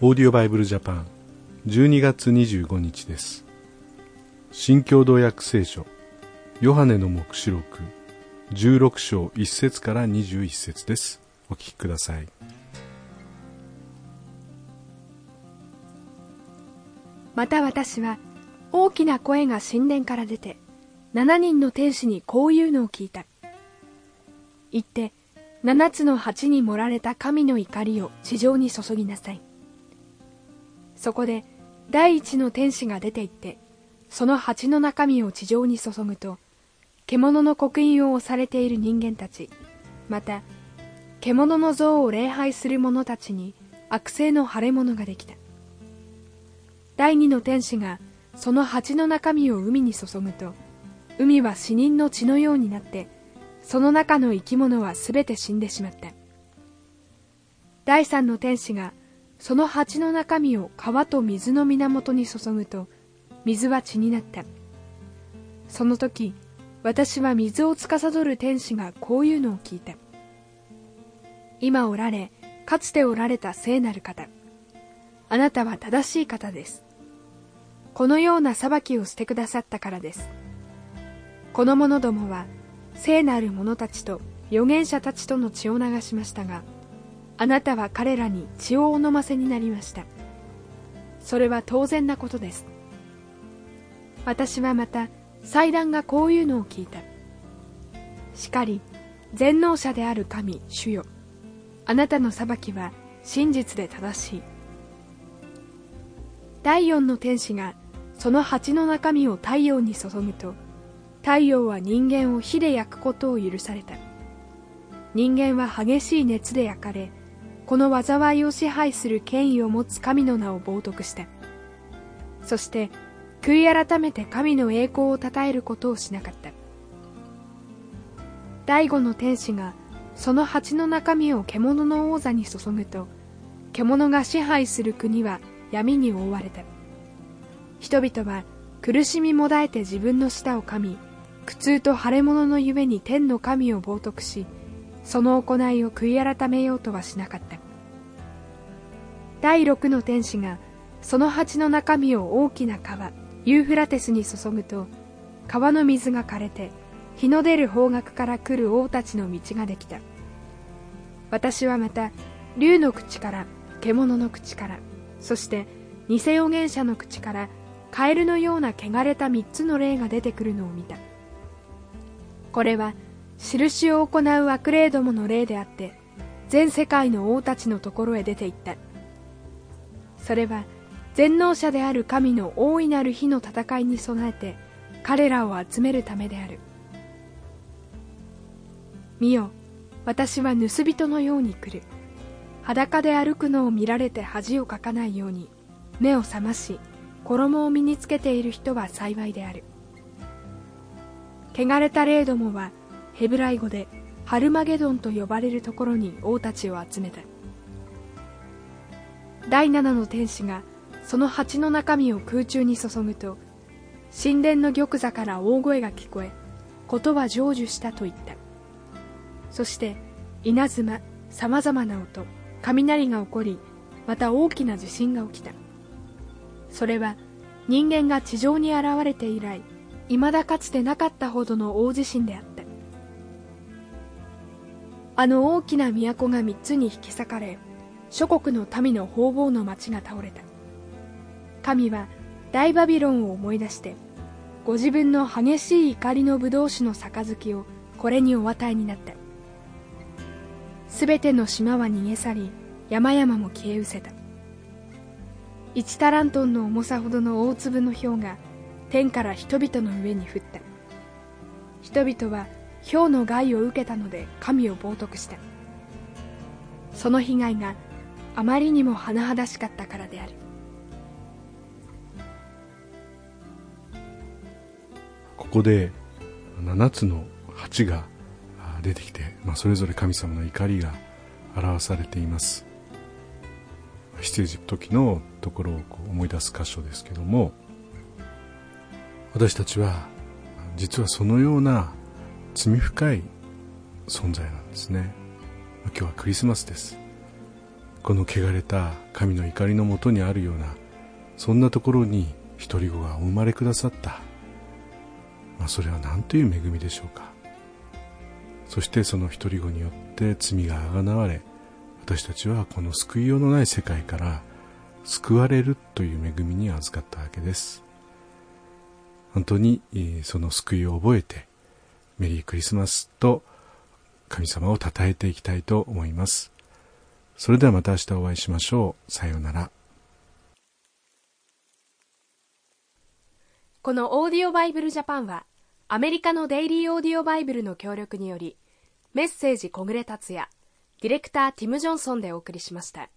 オーディオバイブルジャパン12月25日です。新共同訳聖書。ヨハネの目視録。16章1節から21節です。お聞きください。また私は大きな声が神殿から出て7人の天使にこういうのを聞いた。言って7つの鉢に盛られた神の怒りを地上に注ぎなさい。そこで第一の天使が出て行ってその鉢の中身を地上に注ぐと獣の刻印を押されている人間たちまた獣の像を礼拝する者たちに悪性の腫れ物ができた。第二の天使がその鉢の中身を海に注ぐと海は死人の血のようになってその中の生き物はすべて死んでしまった。第三の天使がその鉢の中身を川と水の源に注ぐと水は血になった。その時私は水を司る天使がこういうのを聞いた。今おられかつておられた聖なる方あなたは正しい方です。このような裁きをしてくださったからです。この者どもは聖なる者たちと預言者たちとの血を流しましたがあなたは彼らに血をお飲ませになりました。それは当然なことです。私はまた祭壇がこういうのを聞いた。しかり全能者である神主よ。あなたの裁きは真実で正しい。第四の天使がその鉢の中身を太陽に注ぐと太陽は人間を火で焼くことを許された。人間は激しい熱で焼かれこの災いを支配する権威を持つ神の名を冒涜したそして悔い改めて神の栄光をたたえることをしなかった。第五の天使がその鉢の中身を獣の王座に注ぐと獣が支配する国は闇に覆われた。人々は苦しみもだえて自分の舌を噛み苦痛と腫れ物のゆえに天の神を冒涜しその行いを悔い改めようとはしなかった。第六の天使がその鉢の中身を大きな川ユーフラテスに注ぐと川の水が枯れて日の出る方角から来る王たちの道ができた。私はまた竜の口から獣の口からそして偽預言者の口からカエルのような汚れた三つの霊が出てくるのを見た。これは印を行う悪霊どもの霊であって全世界の王たちのところへ出て行った。それは全能者である神の大いなる日の戦いに備えて彼らを集めるためである。見よ私は盗人のように来る。裸で歩くのを見られて恥をかかないように目を覚まし衣を身につけている人は幸いである。汚れた霊どもはヘブライ語でハルマゲドンと呼ばれるところに王たちを集めた。第七の天使がその鉢の中身を空中に注ぐと神殿の玉座から大声が聞こえことは成就したと言った。そして稲妻さまざまな音雷が起こりまた大きな地震が起きた。それは人間が地上に現れて以来未だかつてなかったほどの大地震であった。あの大きな都が三つに引き裂かれ諸国の民の方々の町が倒れた。神は大バビロンを思い出してご自分の激しい怒りの葡萄酒の杯をこれにお与えになった。すべての島は逃げ去り山々も消え失せた。1タラントンの重さほどの大粒の氷が天から人々の上に降った。人々は氷の害を受けたので神を冒涜した。その被害があまりにも甚だしかったからである。ここで7つの鉢が出てきて、まあ、それぞれ神様の怒りが表されています。出エジプト記のところをこう思い出す箇所ですけども私たちは実はそのような罪深い存在なんですね。今日はクリスマスです。この汚れた神の怒りのもとにあるようなそんなところに独り子がお生まれくださった、まあ、それは何という恵みでしょうか。そしてその独り子によって罪があがなわれ私たちはこの救いようのない世界から救われるという恵みに預かったわけです。本当にその救いを覚えてメリークリスマスと神様を称えていきたいと思います。それではまた明日お会いしましょう。さようなら。このオーディオバイブルジャパンはアメリカのデイリーオーディオバイブルの協力によりメッセージ小暮達也ディレクターティム・ジョンソンでお送りしました。